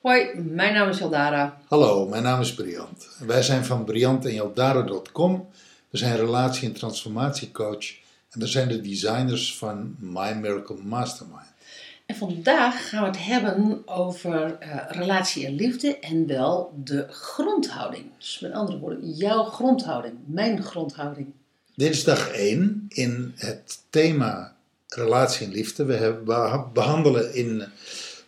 Hoi, mijn naam is Jaldara. Hallo, mijn naam is Briant. Wij zijn van briantenjaldaro.com. We zijn relatie- en transformatiecoach en we zijn de designers van My Miracle Mastermind. En vandaag gaan we het hebben over eh, relatie en liefde en wel de grondhouding. Dus met andere woorden, jouw grondhouding, mijn grondhouding. Dit is dag 1 in het thema relatie en liefde. We, hebben, we behandelen in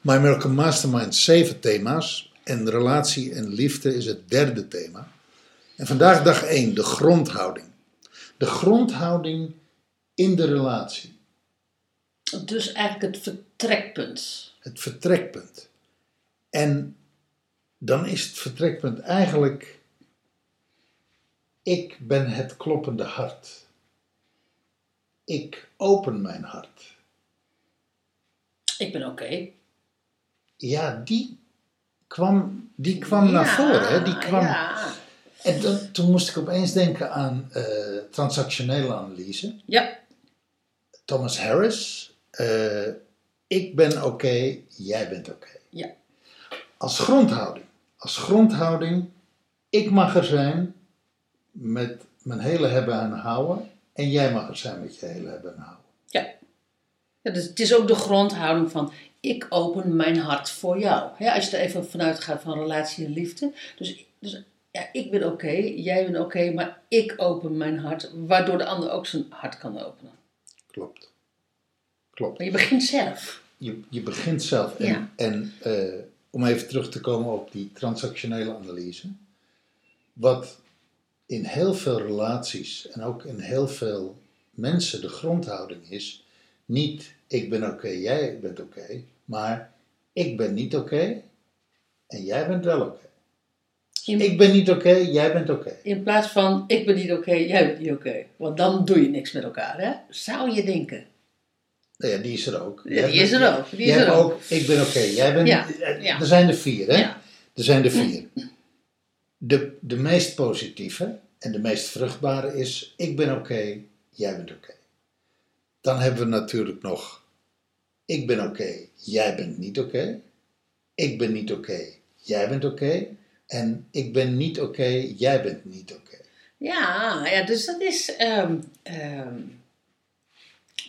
My Miracle Mastermind zeven thema's en relatie en liefde is het derde thema. En vandaag dag 1, de grondhouding. De grondhouding in de relatie. Dus eigenlijk het vertrekpunt. het vertrekpunt. En dan is het vertrekpunt eigenlijk: ik ben het kloppende hart. Ik open mijn hart. Ik ben oké. Ja, die kwam, die kwam naar voren. Hè? Die kwam, Ja. En dan- toen moest ik opeens denken aan eh, transactionele analyse. ja, Thomas Harris. eh, ik ben oké, jij bent oké. ja. Als grondhouding. Als grondhouding, ik mag er zijn met mijn hele hebben en houden. En jij mag er zijn met je hele hebben en houden. ja. Ja, dus het is ook de grondhouding van ik open mijn hart voor jou. Als je er even vanuit gaat van relatie en liefde. Dus, dus ja, ik ben oké, jij bent oké, maar ik open mijn hart, waardoor de ander ook zijn hart kan openen. Klopt. Klopt. Maar je begint zelf. Je, je begint zelf. En, Ja. en eh, om even terug te komen op die transactionele analyse. Wat in heel veel relaties en ook in heel veel mensen de grondhouding is. Niet ik ben oké, jij bent oké. maar ik ben niet oké en jij bent wel oké. In, Ik ben niet oké, jij bent oké. in plaats van ik ben niet oké, jij bent niet oké. Want dan doe je niks met elkaar, hè? Zou je denken. Nou ja, die is er ook. Ja, die is er ook. Die is er ook. Ik ben oké, jij bent. Ja, eh, ja. Er zijn er vier, hè? Ja. Er zijn er vier. De, de meest positieve en de meest vruchtbare is: ik ben oké, jij bent oké. Dan hebben we natuurlijk nog: ik ben oké, jij bent niet oké. Ik ben niet oké, jij bent oké. En ik ben niet oké, jij bent niet oké. Ja, ja, dus dat is, ehm,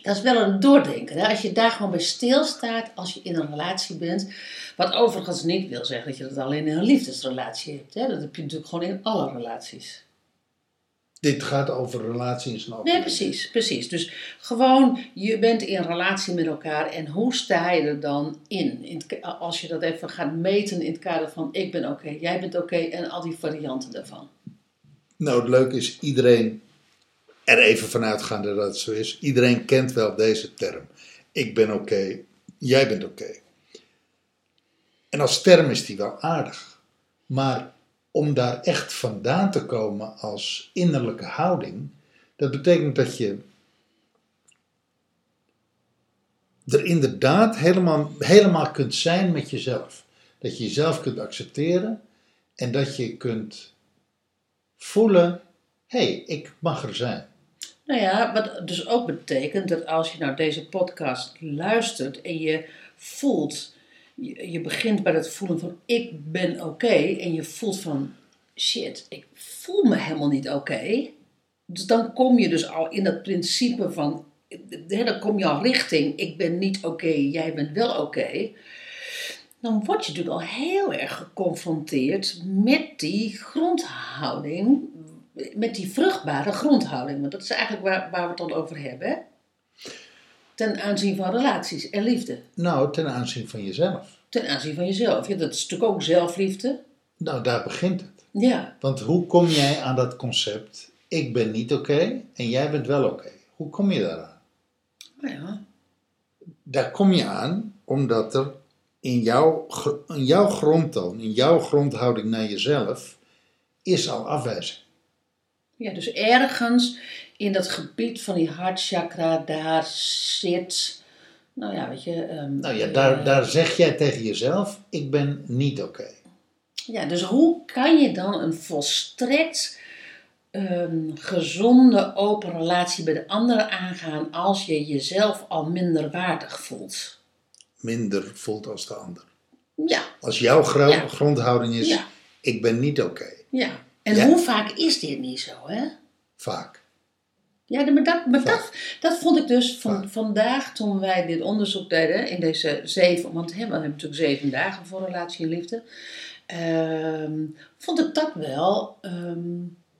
dat is wel een doordenken. Hè? Als je daar gewoon bij stilstaat, als je in een relatie bent. Wat overigens niet wil zeggen dat je dat alleen in een liefdesrelatie hebt. Hè? Dat heb je natuurlijk gewoon in alle relaties. Dit gaat over relaties in zijn Nee, precies, precies. Dus gewoon, je bent in relatie met elkaar en hoe sta je er dan in? in het als je dat even gaat meten in het kader van ik ben oké, jij bent oké en al die varianten daarvan. Nou, het leuke is, iedereen er even vanuit gaande dat het zo is. Iedereen kent wel deze term. Ik ben oké, jij bent oké. En als term is die wel aardig. Maar om daar echt vandaan te komen als innerlijke houding, dat betekent dat je er inderdaad helemaal, helemaal kunt zijn met jezelf. Dat je jezelf kunt accepteren en dat je kunt voelen, hé, hey, ik mag er zijn. Nou ja, wat dus ook betekent dat als je nou deze podcast luistert en je voelt, je, begint bij het voelen van ik ben oké en je voelt van shit, ik voel me helemaal niet oké. Dus dan kom je dus al in dat principe van, hè, dan kom je al richting ik ben niet oké, jij bent wel oké. Dan word je natuurlijk al heel erg geconfronteerd met die grondhouding met die vruchtbare grondhouding. Want dat is eigenlijk waar, waar we het dan over hebben. Hè? Ten aanzien van relaties en liefde. Nou, ten aanzien van jezelf. Ten aanzien van jezelf. Ja, dat is natuurlijk ook zelfliefde. Nou, daar begint het. Ja, Want hoe kom jij aan dat concept, ik ben niet oké en jij bent wel oké? Hoe kom je daaraan? nou ja. Daar kom je aan omdat er in jouw, in jouw grondtoon, in jouw grondhouding naar jezelf, is al afwijzing. Ja, dus ergens in dat gebied van die hartchakra, daar zit Nou ja, weet je. ehm, Nou ja, daar, daar zeg jij tegen jezelf, ik ben niet oké. Ja, dus hoe kan je dan een volstrekt ehm, gezonde, open relatie bij de ander aangaan als je jezelf al minder waardig voelt? Minder voelt als de ander. Ja, Als jouw gro- Ja. grondhouding is, Ja. ik ben niet oké. ja. En Ja. hoe vaak is dit niet zo, hè? Vaak. Ja, maar dat, maar dat, dat vond ik dus van, Vaak. vandaag toen wij dit onderzoek deden in deze zeven, want we hebben natuurlijk zeven dagen voor relatie en liefde, ehm, vond ik dat wel, ehm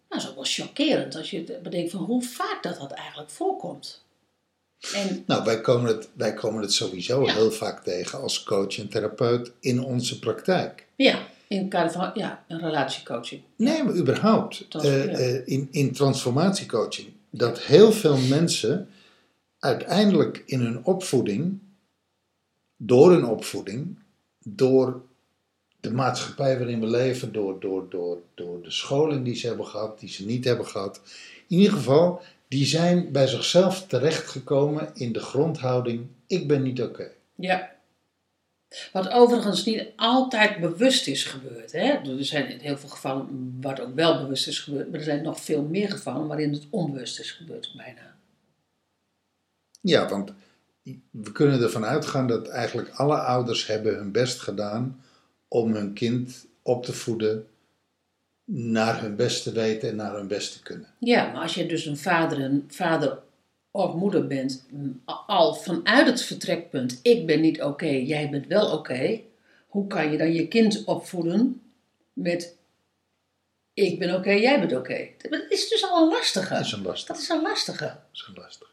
nou, zo wel chockerend als je bedenkt van hoe vaak dat dat eigenlijk voorkomt. En Nou, wij komen het, wij komen het sowieso Ja. heel vaak tegen als coach en therapeut in onze praktijk. ja, in het kader van ja, een relatiecoaching. Nee, maar überhaupt. Eh, eh, in, in transformatiecoaching. Dat heel veel mensen uiteindelijk in hun opvoeding, door hun opvoeding, door de maatschappij waarin we leven, door, door, door, door de scholing die ze hebben gehad, die ze niet hebben gehad. In ieder geval, die zijn bij zichzelf terechtgekomen in de grondhouding: ik ben niet oké. Ja. Wat overigens niet altijd bewust is gebeurd. Hè? Er zijn in heel veel gevallen wat ook wel bewust is gebeurd, maar er zijn nog veel meer gevallen waarin het onbewust is gebeurd, bijna. Ja, want we kunnen ervan uitgaan dat eigenlijk alle ouders hebben hun best gedaan om hun kind op te voeden naar hun best te weten en naar hun best te kunnen. Ja, maar als je dus een vader, een vader of moeder bent, m, al vanuit het vertrekpunt, ik ben niet oké, jij bent wel oké, hoe kan je dan je kind opvoeden met, ik ben oké, jij bent oké? Dat is dus al een lastige. Dat is een lastig. Dat is een lastige. Dat is een lastig.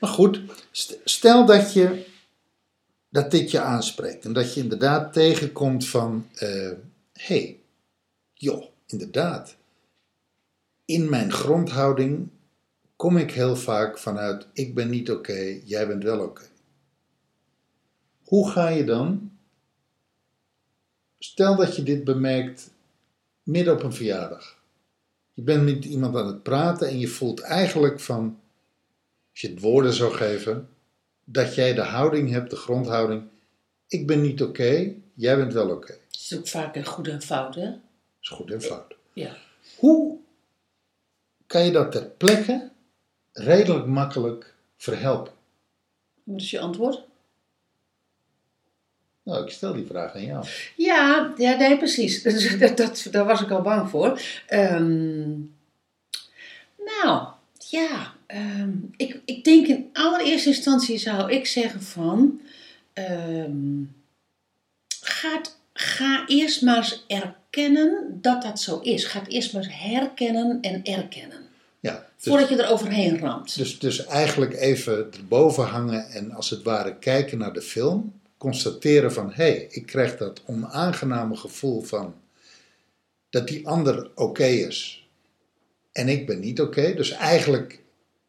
Maar goed, st- stel dat, je, dat dit je aanspreekt en dat je inderdaad tegenkomt van, hé, hey, joh, inderdaad. In mijn grondhouding kom ik heel vaak vanuit, ik ben niet oké, jij bent wel oké. Hoe ga je dan, stel dat je dit bemerkt midden op een verjaardag. Je bent met iemand aan het praten en je voelt eigenlijk van, als je het woorden zou geven, dat jij de houding hebt, de grondhouding, ik ben niet oké, jij bent wel oké. Het is ook vaak een goed en fout, hè? is goed en fout. Ja. Hoe kan je dat ter plekke redelijk makkelijk verhelpen? Wat is je antwoord? Nou, ik stel die vraag aan jou. Ja, ja nee, precies. Dat, dat, daar was ik al bang voor. Ehm, nou, ja. ehm, ik, ik denk in allereerste instantie zou ik zeggen van... ehm, gaat, ga eerst maar eens erkennen dat dat zo is. Ga het eerst maar eens herkennen en erkennen. Dus, Voordat je er overheen ramt. dus, dus eigenlijk even erboven hangen en als het ware kijken naar de film. Constateren van, hé, hey, ik krijg dat onaangename gevoel van dat die ander oké is. En ik ben niet oké. Dus eigenlijk,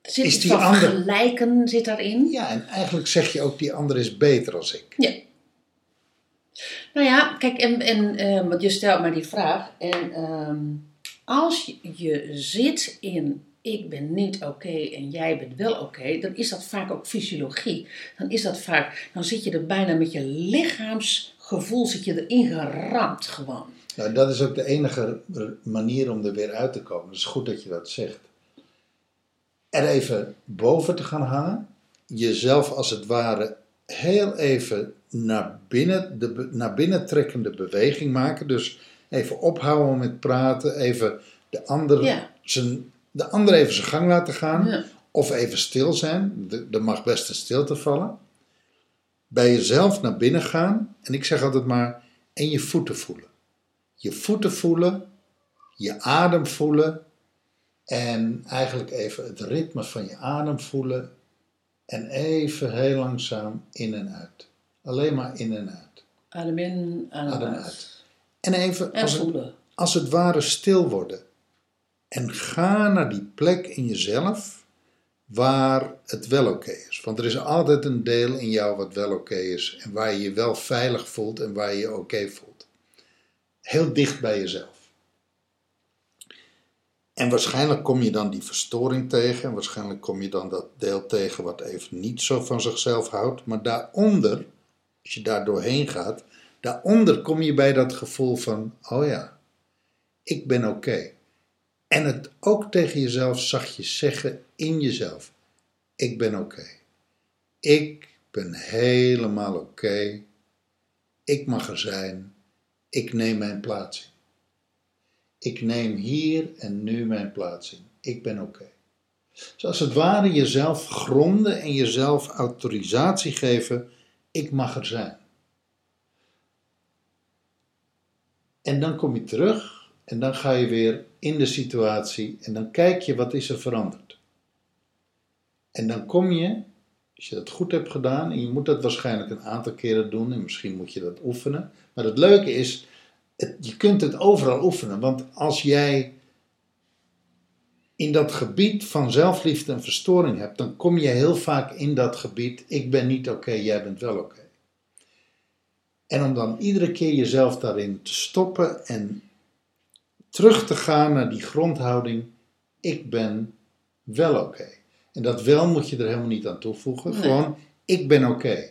zit is die ander- vergelijken zit daarin. ja, en eigenlijk zeg je ook die ander is beter als ik. Ja. Nou ja, kijk, en, en eh, want je stelt mij die vraag. En ehm, als je, je zit in ik ben niet oké en jij bent wel oké, dan is dat vaak ook fysiologie. Dan is dat vaak, dan zit je er bijna met je lichaamsgevoel zit je erin geramd gewoon. Nou, dat is ook de enige manier om er weer uit te komen. Het is goed dat je dat zegt. Er even boven te gaan hangen. Jezelf als het ware heel even naar binnen, de, naar binnen trekkende beweging maken. Dus even ophouden met praten. Even de ander, Ja. zijn, de ander even zijn gang laten gaan. Ja. Of even stil zijn. De- Er mag best een stilte vallen. Bij jezelf naar binnen gaan. En ik zeg altijd maar, en je voeten voelen je voeten voelen, je adem voelen en eigenlijk even het ritme van je adem voelen en even heel langzaam in en uit. Alleen maar in en uit. Adem in, adem, Adem uit. uit. En even En als het, als het ware stil worden. En ga naar die plek in jezelf waar het wel oké is. Want er is altijd een deel in jou wat wel oké is en waar je je wel veilig voelt en waar je je oké voelt. Heel dicht bij jezelf. En waarschijnlijk kom je dan die verstoring tegen. En waarschijnlijk kom je dan dat deel tegen wat even niet zo van zichzelf houdt. Maar daaronder, als je daar doorheen gaat, daaronder kom je bij dat gevoel van: oh ja, ik ben oké. En het ook tegen jezelf zachtjes zeggen in jezelf: ik ben oké. Ik ben helemaal oké. Ik mag er zijn. Ik neem mijn plaats in. Ik neem hier en nu mijn plaats in. Ik ben oké. Dus als het ware jezelf gronden en jezelf autorisatie geven. Ik mag er zijn. En dan kom je terug en dan ga je weer in de situatie en dan kijk je wat is er veranderd. En dan kom je, als je dat goed hebt gedaan, en je moet dat waarschijnlijk een aantal keren doen en misschien moet je dat oefenen. Maar het leuke is, je kunt het overal oefenen, want als jij in dat gebied van zelfliefde een verstoring hebt, dan kom je heel vaak in dat gebied, ik ben niet oké, jij bent wel oké. En om dan iedere keer jezelf daarin te stoppen en terug te gaan naar die grondhouding, ik ben wel oké. En dat wel moet je er helemaal niet aan toevoegen. Nee. Gewoon, ik ben oké.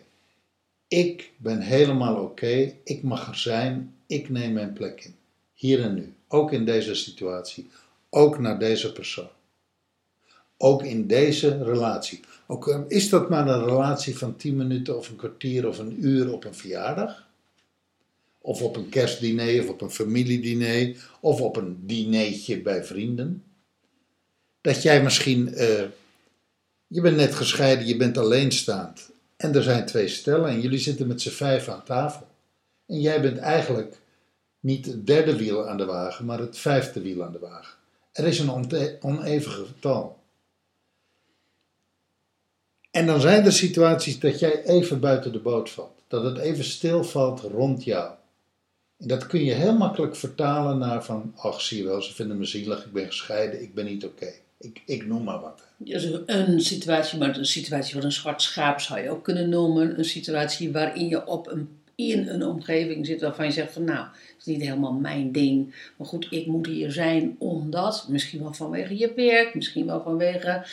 Ik ben helemaal oké. Ik mag er zijn. Ik neem mijn plek in. Hier en nu. Ook in deze situatie. Ook naar deze persoon. Ook in deze relatie. Ook is dat maar een relatie van 10 minuten of een kwartier of een uur op een verjaardag. Of op een kerstdiner of op een familiediner. Of op een dinertje bij vrienden. Dat jij misschien, eh, je bent net gescheiden, je bent alleenstaand. En er zijn twee stellen en jullie zitten met z'n vijf aan tafel. En jij bent eigenlijk niet het derde wiel aan de wagen, maar het vijfde wiel aan de wagen. Er is een oneven getal. En dan zijn er situaties dat jij even buiten de boot valt. Dat het even stilvalt rond jou. Dat kun je heel makkelijk vertalen naar van, ach zie je wel, ze vinden me zielig, ik ben gescheiden, ik ben niet oké. Ik, ik noem maar wat. Dus een situatie, maar een situatie van een zwart schaap zou je ook kunnen noemen. Een situatie waarin je op een, in een omgeving zit waarvan je zegt van nou, het is niet helemaal mijn ding. Maar goed, ik moet hier zijn omdat, misschien wel vanwege je werk, misschien wel vanwege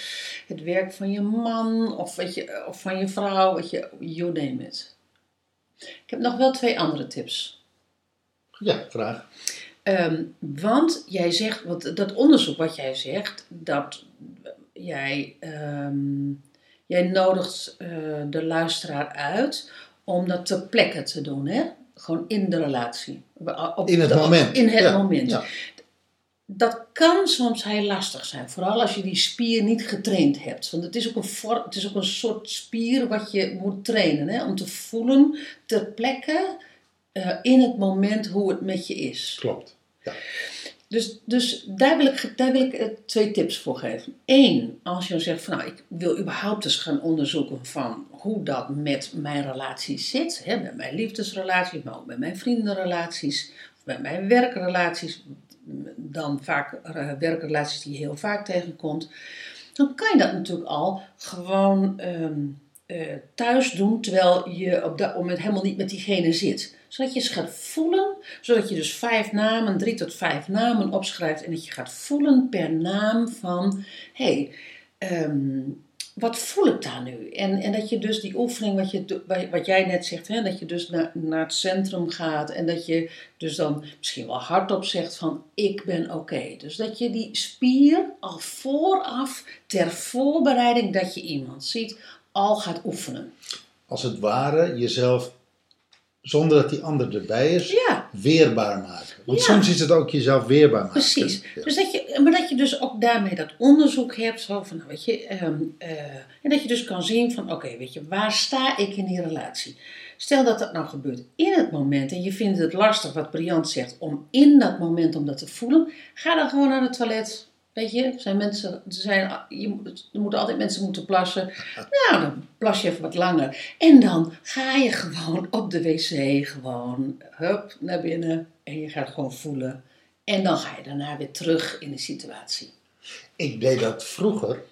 het werk van je man of, wat je, of van je vrouw, wat je, you name it. Ik heb nog wel twee andere tips. Ja, vraag. Ehm, want jij zegt, want dat onderzoek wat jij zegt, dat jij, ehm, jij nodigt eh, de luisteraar uit om dat ter plekke te doen, hè? Gewoon in de relatie. Op In het de- moment. In het Ja, moment. ja. Dat kan soms heel lastig zijn, vooral als je die spier niet getraind hebt. Want het is ook een, vorm, het is ook een soort spier wat je moet trainen, hè? om te voelen ter plekke eh, in het moment hoe het met je is. Klopt. Ja. Dus, dus daar wil ik, daar wil ik eh, twee tips voor geven. Eén, als je dan zegt van nou, ik wil überhaupt eens gaan onderzoeken van hoe dat met mijn relaties zit. Hè, met mijn liefdesrelaties, maar ook met mijn vriendenrelaties, met mijn werkrelaties. Dan vaak eh, werkrelaties die je heel vaak tegenkomt. Dan kan je dat natuurlijk al gewoon ehm, eh, thuis doen terwijl je op dat moment helemaal niet met diegene zit. Zodat je eens gaat voelen, zodat je dus vijf namen, drie tot vijf namen opschrijft en dat je gaat voelen per naam van, hé, hey, ehm, wat voel ik daar nu? En, en dat je dus die oefening, wat, je, wat jij net zegt, hè, dat je dus naar, naar het centrum gaat en dat je dus dan misschien wel hardop zegt van, ik ben oké. Dus dat je die spier al vooraf, ter voorbereiding dat je iemand ziet, al gaat oefenen. Als het ware jezelf, zonder dat die ander erbij is, Ja, weerbaar maken. Want Ja. soms is het ook jezelf weerbaar maken. Precies. Ja. Dus dat je, maar dat je dus ook daarmee dat onderzoek hebt. Zo van, nou, weet je, ehm, eh, en dat je dus kan zien van, oké, weet je, waar sta ik in die relatie? Stel dat dat nou gebeurt in het moment en je vindt het lastig, wat Briant zegt, om in dat moment om dat te voelen. Ga dan gewoon naar het toilet. Weet je, er zijn mensen, zijn, je, moet- er moeten altijd mensen moeten plassen. Nou, dan plas je even wat langer. En dan ga je gewoon op de wc gewoon, hup, naar binnen. En je gaat gewoon voelen. En dan ga je daarna weer terug in de situatie. Ik deed dat vroeger.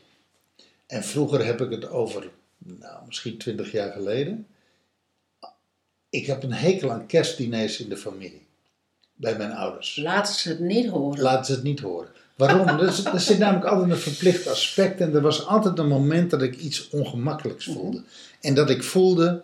En vroeger heb ik het over, nou, misschien twintig jaar geleden. Ik heb een hekel aan kerstdiners in de familie. Bij mijn ouders. Laten ze het niet horen. Laten ze het niet horen. Waarom? er, er zit namelijk altijd een verplicht aspect en er was altijd een moment dat ik iets ongemakkelijks voelde. En dat ik voelde,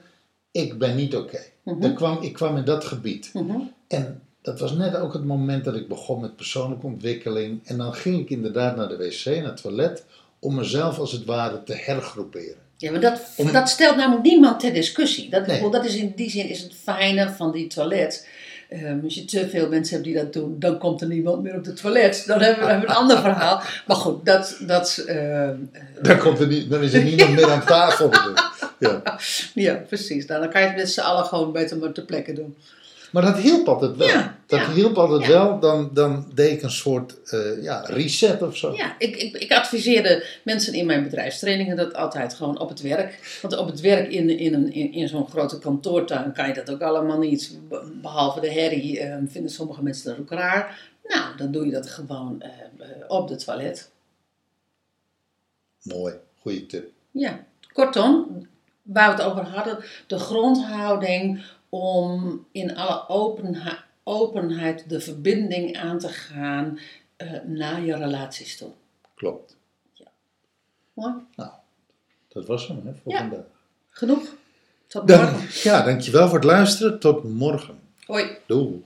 ik ben niet oké. Dan kwam, ik kwam in dat gebied. Mhm. En dat was net ook het moment dat ik begon met persoonlijke ontwikkeling. En dan ging ik inderdaad naar de wc, naar het toilet, om mezelf als het ware te hergroeperen. Ja, maar dat, Om- dat stelt namelijk niemand ter discussie. Dat, Nee. dat is in die zin is het fijne van die toilet. Ehm, als je te veel mensen hebt die dat doen, dan komt er niemand meer op het toilet. Dan hebben we, hebben een ander verhaal. Maar goed, dat, dat ehm, Dan, komt er niet, dan is er niemand meer aan tafel. Ja. ja, precies. Nou, dan kan je het met z'n allen gewoon beter maar ter plekke doen. Maar dat hielp altijd wel. Ja, dat ja. hielp altijd Ja. wel. Dan, dan deed ik een soort eh, ja, reset of zo. Ja, ik, ik, ik adviseerde mensen in mijn bedrijfstrainingen dat altijd gewoon op het werk. Want op het werk in, in, een, in, in zo'n grote kantoortuin kan je dat ook allemaal niet. Be- Behalve de herrie eh, vinden sommige mensen dat ook raar. Nou, dan doe je dat gewoon eh, op het toilet. Mooi, goede tip. Ja, kortom, waar we het over hadden, de grondhouding om in alle openha- openheid de verbinding aan te gaan eh, naar je relaties toe. Klopt. Mooi. Nou, dat was hem hè, voor Ja. vandaag. Genoeg. Tot Dan, morgen. ja, dankjewel voor het luisteren. Tot morgen. Hoi. Doei.